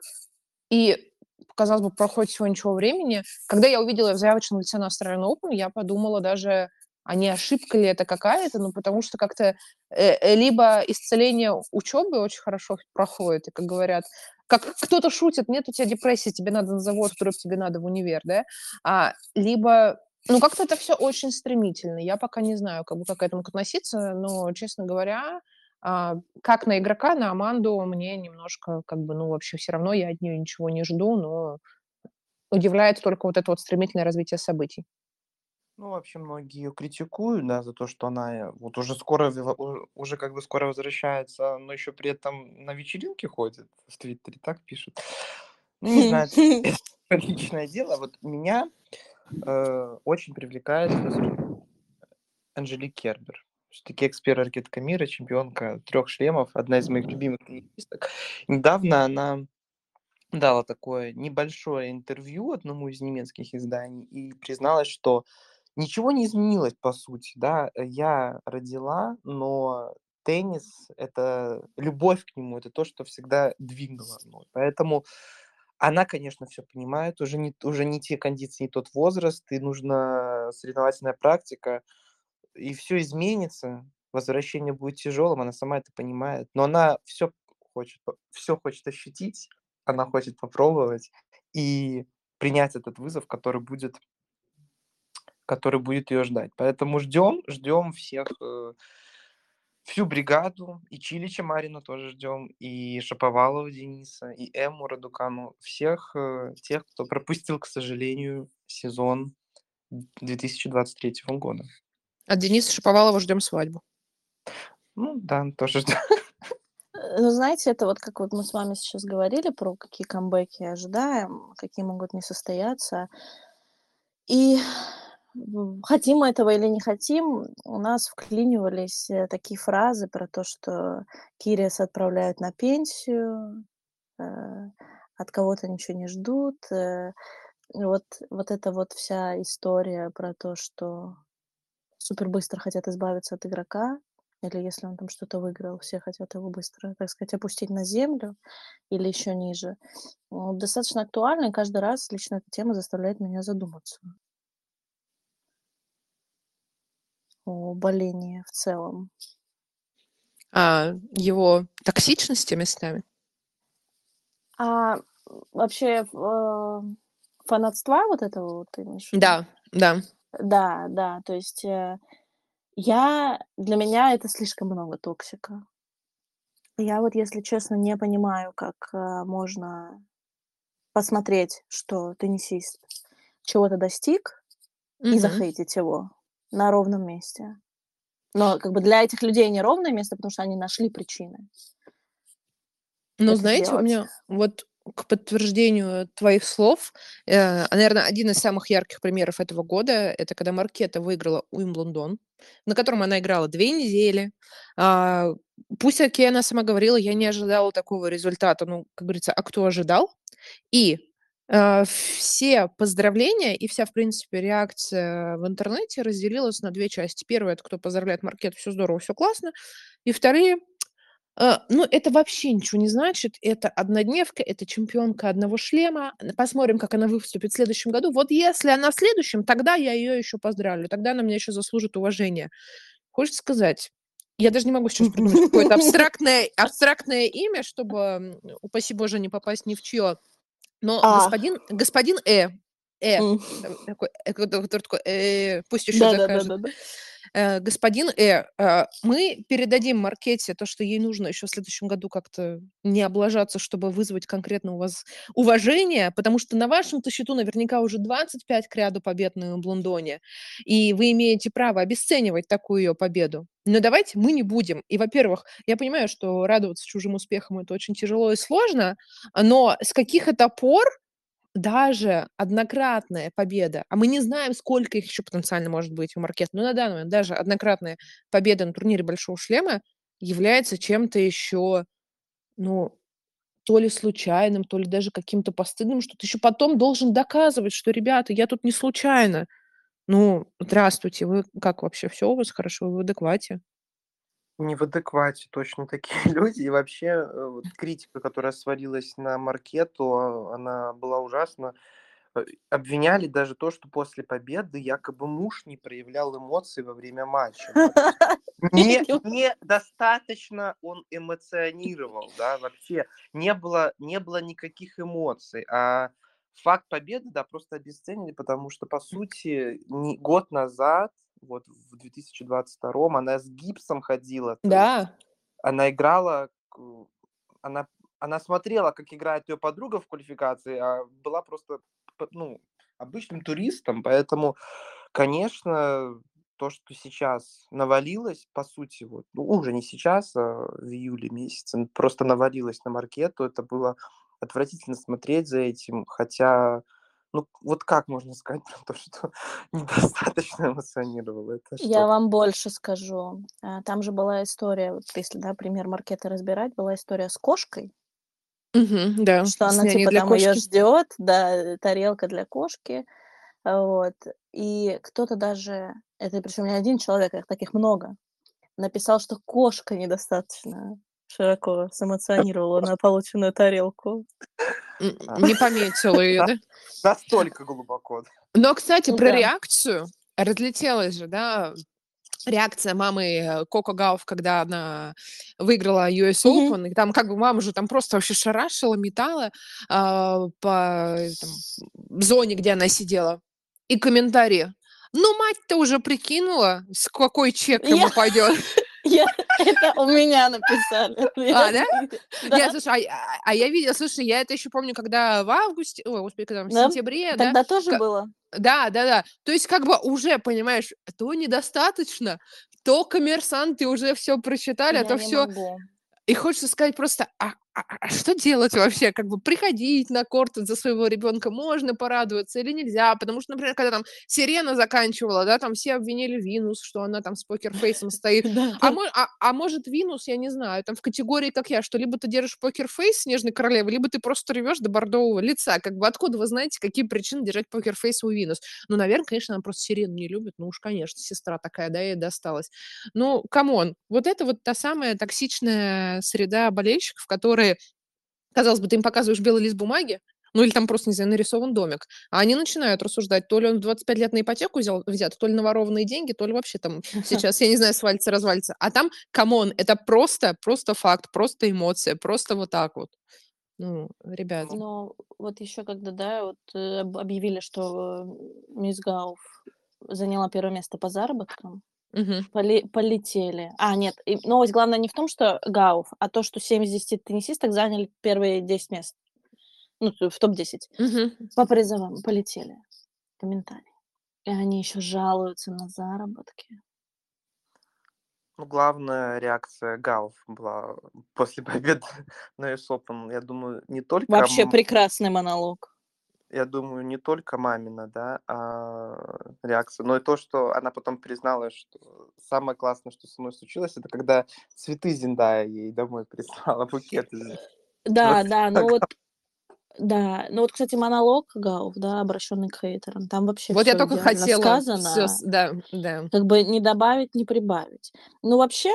и казалось бы, проходит всего ничего времени. Когда я увидела в заявочном лице на Australian Open, я подумала даже, а не ошибка ли это какая-то, ну, потому что как-то э, э, либо исцеление учебы очень хорошо проходит, и, как говорят, как кто-то шутит, нет у тебя депрессии, тебе надо на завод, вдруг тебе надо в универ, да, а, либо, ну, как-то это все очень стремительно, я пока не знаю, как бы, как к этому относиться, но, честно говоря, а, как на игрока, на Аманду мне немножко, как бы, ну, вообще все равно я от нее ничего не жду, но удивляет только вот это вот стремительное развитие событий. Ну, вообще многие ее критикуют, да, за то, что она э, вот уже скоро, уже как бы скоро возвращается, но еще при этом на вечеринке ходит, в Твиттере так пишут. Ну, не знаю, это личное дело. Вот меня э, очень привлекает Анжелик Кербер. Все-таки эксперт ракетка мира, чемпионка трех шлемов, одна из моих любимых теннисисток. Недавно она дала такое небольшое интервью одному из немецких изданий и призналась, что ничего не изменилось, по сути, да. Я родила, но теннис- это любовь к нему, это то, что всегда двигало мной. Поэтому она, конечно, все понимает, уже не, уже не те кондиции, не тот возраст, и нужна соревновательная практика, и все изменится, возвращение будет тяжелым, она сама это понимает, но она все хочет, все хочет ощутить, она хочет попробовать и принять этот вызов, который будет который будет ее ждать. Поэтому ждем, ждем всех, э, всю бригаду, и Чилича Марина тоже ждем, и Шаповалова Дениса, и Эму Радукану, всех э, тех, кто пропустил, к сожалению, сезон 2023 года. От Дениса Шаповалова ждем свадьбу. Ну да, тоже ждем. Э, Ну, знаете, это вот как вот мы с вами сейчас говорили про какие камбэки ожидаем, какие могут не состояться. И хотим мы этого или не хотим, у нас вклинивались э, такие фразы про то, что Кириас отправляют на пенсию, э, от кого-то ничего не ждут. э, Вот, вот эта вот вся история про то, что супер быстро хотят избавиться от игрока, или если он там что-то выиграл, все хотят его быстро, так сказать, опустить на землю или еще ниже. Достаточно актуально, и каждый раз лично эта тема заставляет меня задуматься о болении в целом. А его токсичности местами? А вообще э, фанатства вот этого вот ты имеешь? Да, да. Да, да, то есть э, я, для меня это слишком много токсика. Я вот, если честно, не понимаю, как, а, можно посмотреть, что теннисист чего-то достиг и Мгм. захейтить его на ровном месте. Но как бы для этих людей не ровное место, потому что они нашли причины. Ну, знаете, у сделать. меня вот к подтверждению твоих слов, э, наверно, один из самых ярких примеров этого года- это когда Маркета выиграла Уимблдон, на котором она играла 2 недели. А, пусть, окей, она сама говорила: "Я не ожидала такого результата". Ну, как говорится, а кто ожидал? И, а, все поздравления и вся, в принципе, реакция в интернете разделилась на 2 части. 1- это кто поздравляет Маркету: "Всё здорово, всё классно". И вторые: "А, ну, это вообще ничего не значит. Это однодневка, это чемпионка одного шлема. Посмотрим, как она выступит в следующем году. Вот если она в следующем, тогда я её ещё поздравлю, тогда она мне ещё заслужит уважения". Хочется сказать, я даже не могу сейчас придумать какое-то абстрактное абстрактное имя, чтобы, упаси боже, не попасть ни в чьё. Но А. господин господин Э, Э, э, такой, э, который такой: "Э, пусть ещё закажет". Э, господин Э, а, мы передадим Маркете то, что ей нужно ещё в следующем году как-то не облажаться, чтобы вызвать конкретно у вас уважение, потому что на вашем-то счету наверняка уже 25 кряду побед на Уимблдоне, и вы имеете право обесценивать такую её победу. Но давайте мы не будем. И, во-первых, я понимаю, что радоваться чужим успехам- это очень тяжело и сложно, но с каких это пор даже однократная победа, а мы не знаем, сколько их ещё потенциально может быть у Маркеты, но на данный момент даже однократная победа на турнире Большого шлема является чем-то ещё, ну, то ли случайным, то ли даже каким-то постыдным, что ты ещё потом должен доказывать, что: "Ребята, я тут не случайно". Ну, здравствуйте, вы как вообще? Всё у вас хорошо? Вы в адеквате? Не в адеквате точно такие люди. И вообще, э, вот критика, которая свалилась на Маркету, а, она была ужасна. Э, обвиняли даже то, что после победы якобы муж не проявлял эмоций во время матча. Есть не недостаточно он эмоционировал, да, вообще. Не было не было никаких эмоций. А факт победы, да, просто обесценили, потому что, по сути, не год назад, вот в 2022, она с гипсом ходила. Да. она играла она она смотрела, как играет её подруга в квалификации, а была просто ну, обычным туристом. Поэтому, конечно, то, что сейчас навалилось, по сути, вот, ну, уже не сейчас, а в июле месяце, просто навалилось на Маркету. Это было отвратительно смотреть за этим. Хотя, ну, вот как можно сказать про то, что недостаточно эмоционировала? Это Я что-то. вам больше скажу. А, там же была история, вот если, да, пример Маркеты разбирать, была история с кошкой. Мгм, да, Что она няней типа там кошки. ждёт, да, тарелка для кошки. А, вот. И кто-то даже, это причём не 1 человек, их таких много, написал, что кошка недостаточно широко сэмотионировала на полученную тарелку. А. не пометила На да? настолько глубоко. Но, кстати, про Да. реакцию. Разлетелась же, да, реакция мамы, Коко Гауф, когда она выиграла US. Open. И там как бы мама же там просто вообще шарашила, метала, а, по зоне, где она сидела. И комментарии: "Ну, мать-то уже прикинула, с какой чек Я кому пойдёт". я это у меня написали. А, да? Я, да. слушай, а я а я видела, слушай, я это ещё помню, когда в августе, ой, господи, когда в Да? сентябре, да, Тогда тоже было? да, да-да. То есть как бы уже, понимаешь, то недостаточно, то коммерсанты уже всё прочитали, а Я то не всё могу. И хочется сказать просто: "А а а что делать вообще?" Как бы приходить на корт за своего ребёнка можно порадоваться или нельзя? Потому что, например, когда там Серена заканчивала, да, там все обвинили Винус, что она там с покер-фейсом стоит. А а а может, Винус, я не знаю, там в категории, как я, что либо ты держишь покер-фейс Снежной Королевы, либо ты просто ревёшь до бордового лица. Как бы откуда вы знаете, какие причины держать покер-фейс у Винус? Ну, наверно, конечно, она просто Серену не любит. Ну уж, конечно, сестра такая, да, ей досталась. Ну, come on, вот это вот та самая токсичная среда болельщиков, которые, казалось бы, ты им показываешь белый лист бумаги, ну, или там просто, не знаю, нарисован домик, а они начинают рассуждать: то ли он в 25 лет на ипотеку взял взят, то ли на ворованные деньги, то ли вообще там сейчас, я не знаю, свалится, развалится. А там, come on, это просто просто факт, просто эмоция, просто вот так вот. Ну, ребята. Но вот ещё когда, да, вот, э, об объявили, что, э, мисс Гауф заняла 1 место по заработкам Мгм. Поле полетели. А, нет, и новость главная не в том, что Гауф, а то, что 7 из 10 теннисисток заняли первые 10 мест. Ну, т в топ-10. Мгм. По призовым полетели комментарии. И они еще жалуются на заработки. Ну, главная реакция Гауф была после победы на US Open. Я думаю, не только Вообще м прекрасный монолог. Я думаю, не только мамина, да, а, реакция, но и то, что она потом призналась, что самое классное, что со мной случилось, это когда цветы Зендая ей домой прислала, букет Да, Вот да, ну вот да, ну вот, кстати, монолог Гауф, да, обращенный к хейтерам, там вообще Вот я только хотела сказано. всё с да, да. Как бы не добавить, не прибавить. Ну, вообще,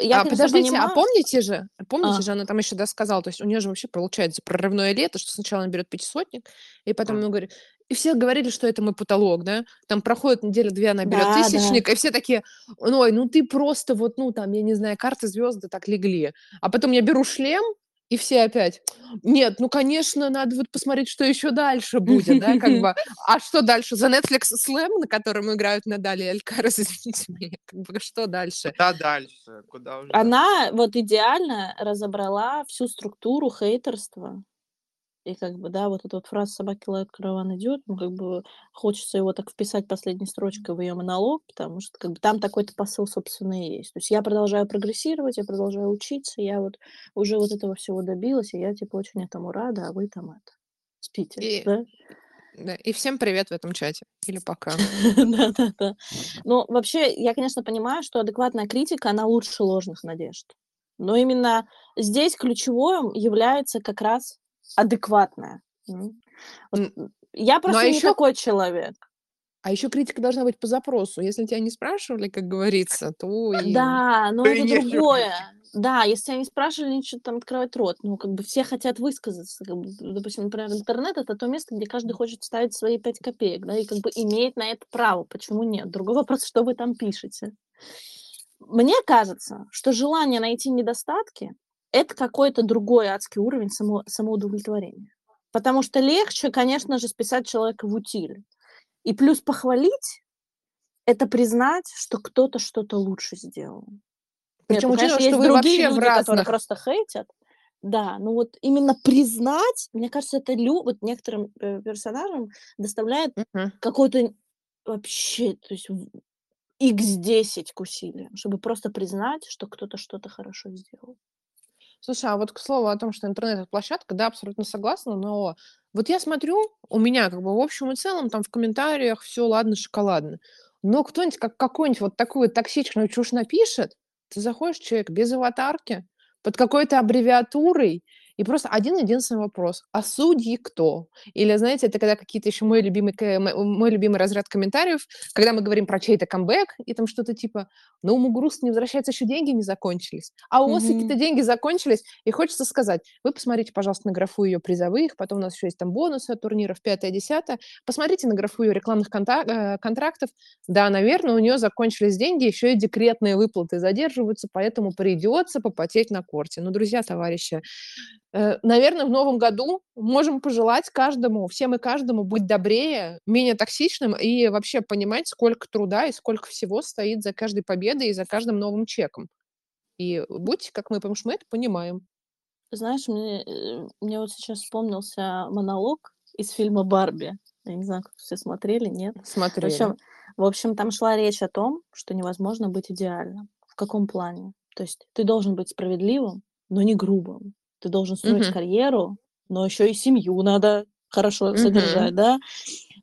я, А подождите, а понимаю помните же помните А. же, она там еще, да, сказала, то есть у нее же вообще получается прорывное лето, что сначала она берет пятисотник, и потом М. она говорит и все говорили, что это мой потолок, да. Там проходит неделя-две, она берет Да, да. тысячник, и все такие: "Ой, ну ты просто вот, ну там, я не знаю, карты, звезды так легли". А потом я беру шлем, и все опять: "Нет, ну, конечно, надо вот посмотреть, что еще дальше будет", да, как бы. А что дальше? The Netflix Slam, на котором играют Надаль и Алькарас, извините меня, как бы что дальше? Куда дальше? Куда уже Она вот идеально разобрала всю структуру хейтерства. И как бы, да, вот эта вот фраза "собаки лают, караван идет", ну, как бы хочется его так вписать последней строчкой в ее монолог, потому что как бы там такой-то посыл, собственно, и есть. То есть я продолжаю прогрессировать, я продолжаю учиться, я вот уже вот этого всего добилась, и я типа очень этому рада, а вы там это спите, И да? да, и всем привет в этом чате. Или пока. Да-да-да. Ну, вообще, я, конечно, понимаю, что адекватная критика, она лучше ложных надежд. Но именно здесь ключевым является как раз адекватная. Вот, я ну, а просто не еще такой человек. а еще критика должна быть по запросу. Если тебя не спрашивали, как говорится, то и Да, но и это другое. Да, если тебя не спрашивали, нечего там открывать рот. Ну, как бы все хотят высказаться. Как бы, допустим, например, интернет- это то место, где каждый хочет вставить свои 5 копеек, да, и как бы имеет на это право. Почему нет? Другой вопрос, что вы там пишете. Мне кажется, что желание найти недостатки- это какой-то другой адский уровень само самоудовлетворения. Потому что легче, конечно же, списать человека в утиль. И плюс похвалить- это признать, что кто-то что-то лучше сделал. Нет, Причем ну, учитывая, конечно, что есть вы другие вообще в люди, которые разных просто хейтят. Да, но вот именно признать, мне кажется, это лю вот некоторым, э, персонажам доставляет Мгм. какой-то вообще, то есть в икс 10 к усилиям, чтобы просто признать, что кто-то что-то хорошо сделал. Слушай, а вот к слову о том, что интернет- это площадка, да, абсолютно согласна, но вот я смотрю, у меня как бы в общем и целом там в комментариях всё ладно, шоколадно. Но кто-нибудь как какую-нибудь вот такую токсичную чушь напишет, ты заходишь, человек без аватарки, под какой-то аббревиатурой, и просто один-единственный вопрос: "А судьи кто?" Или, знаете, это когда какие-то еще мой любимый мой любимый разряд комментариев, когда мы говорим про чей-то камбэк, и там что-то типа: "Но у Мугуруса не возвращается, еще деньги не закончились". А у Осаки-то Мгм. деньги закончились, и хочется сказать: "Вы посмотрите, пожалуйста, на графу ее призовых, потом у нас еще есть там бонусы от турниров, пятое-десятое. Посмотрите на графу ее рекламных конта э, контрактов. Да, наверно, у нее закончились деньги, еще и декретные выплаты задерживаются, поэтому придется попотеть на корте". Ну, друзья, товарищи, э, наверно, в новом году можем пожелать каждому, всем и каждому быть добрее, менее токсичным и вообще понимать, сколько труда и сколько всего стоит за каждой победой и за каждым новым чеком. И будьте как мы, потому что мы это понимаем. Знаешь, мне, э, мне вот сейчас вспомнился монолог из фильма "Барби". Я не знаю, как все смотрели, нет? В Смотрели. общем в общем, там шла речь о том, что невозможно быть идеальным. В каком плане? То есть ты должен быть справедливым, но не грубым. Ты должен строить Мгм. карьеру, но еще и семью надо хорошо Мгм. содержать, да?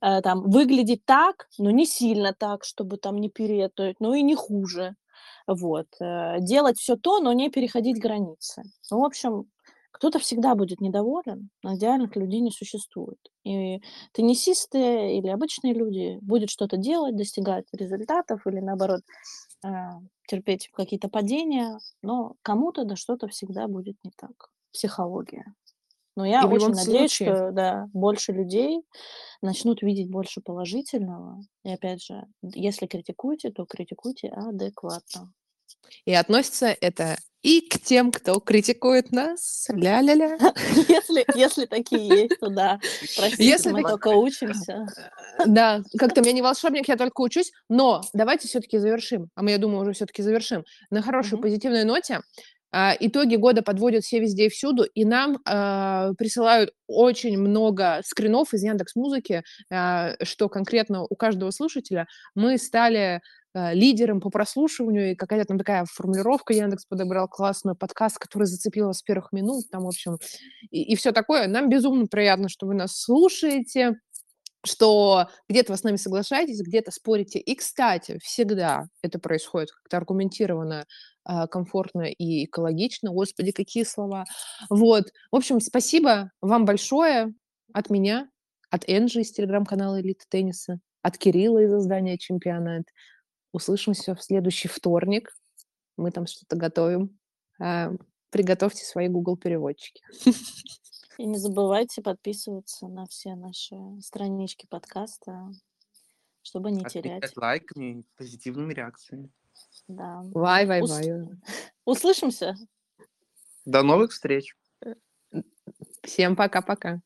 Э, там выглядеть так, но не сильно так, чтобы там не переть, но и не хуже. Вот. Э, делать всё то, но не переходить границы. Ну, в общем, кто-то всегда будет недоволен, но идеальных людей не существует. И теннисисты или обычные люди будут что-то делать, достигать результатов или, наоборот, э, терпеть какие-то падения, но кому-то, да, что-то всегда будет не так. Психология. Но И я любом очень надеюсь, случае что, да, больше людей начнут видеть больше положительного. И опять же, если критикуете, то критикуйте адекватно. И относится это И к тем, кто критикует нас, ля-ля-ля. Если, если такие есть, то да. Простите, Если мы так- только учимся. Да, как-то я не волшебник, я только учусь. Но давайте все-таки завершим. А мы, я думаю, уже все-таки завершим. На хорошей Мгм. позитивной ноте. А, Итоги года подводят все везде и всюду, и нам а, присылают очень много скринов из Яндекс Музыки, что конкретно у каждого слушателя мы стали а, лидером по прослушиванию, и какая-то там такая формулировка Яндекс подобрал классную, подкаст, который зацепил с первых минут, там, в общем, и, все такое. Нам безумно приятно, что вы нас слушаете, что где-то вы с нами соглашаетесь, где-то спорите. И, кстати, всегда это происходит как-то аргументированно, а, комфортно и экологично. Господи, какие слова. Вот. В общем, спасибо вам большое от меня, от Энджи из телеграм-канала «Элита тенниса», от Кирилла из издания «Чемпионат». Услышимся в следующий вторник. Мы там что-то готовим. А, Приготовьте свои Google переводчики. И не забывайте подписываться на все наши странички подкаста, чтобы не терять. Отмечать лайками и позитивными реакциями. Да. Вай, вай, Ус- вай. Услышимся. До новых встреч! Всем пока-пока.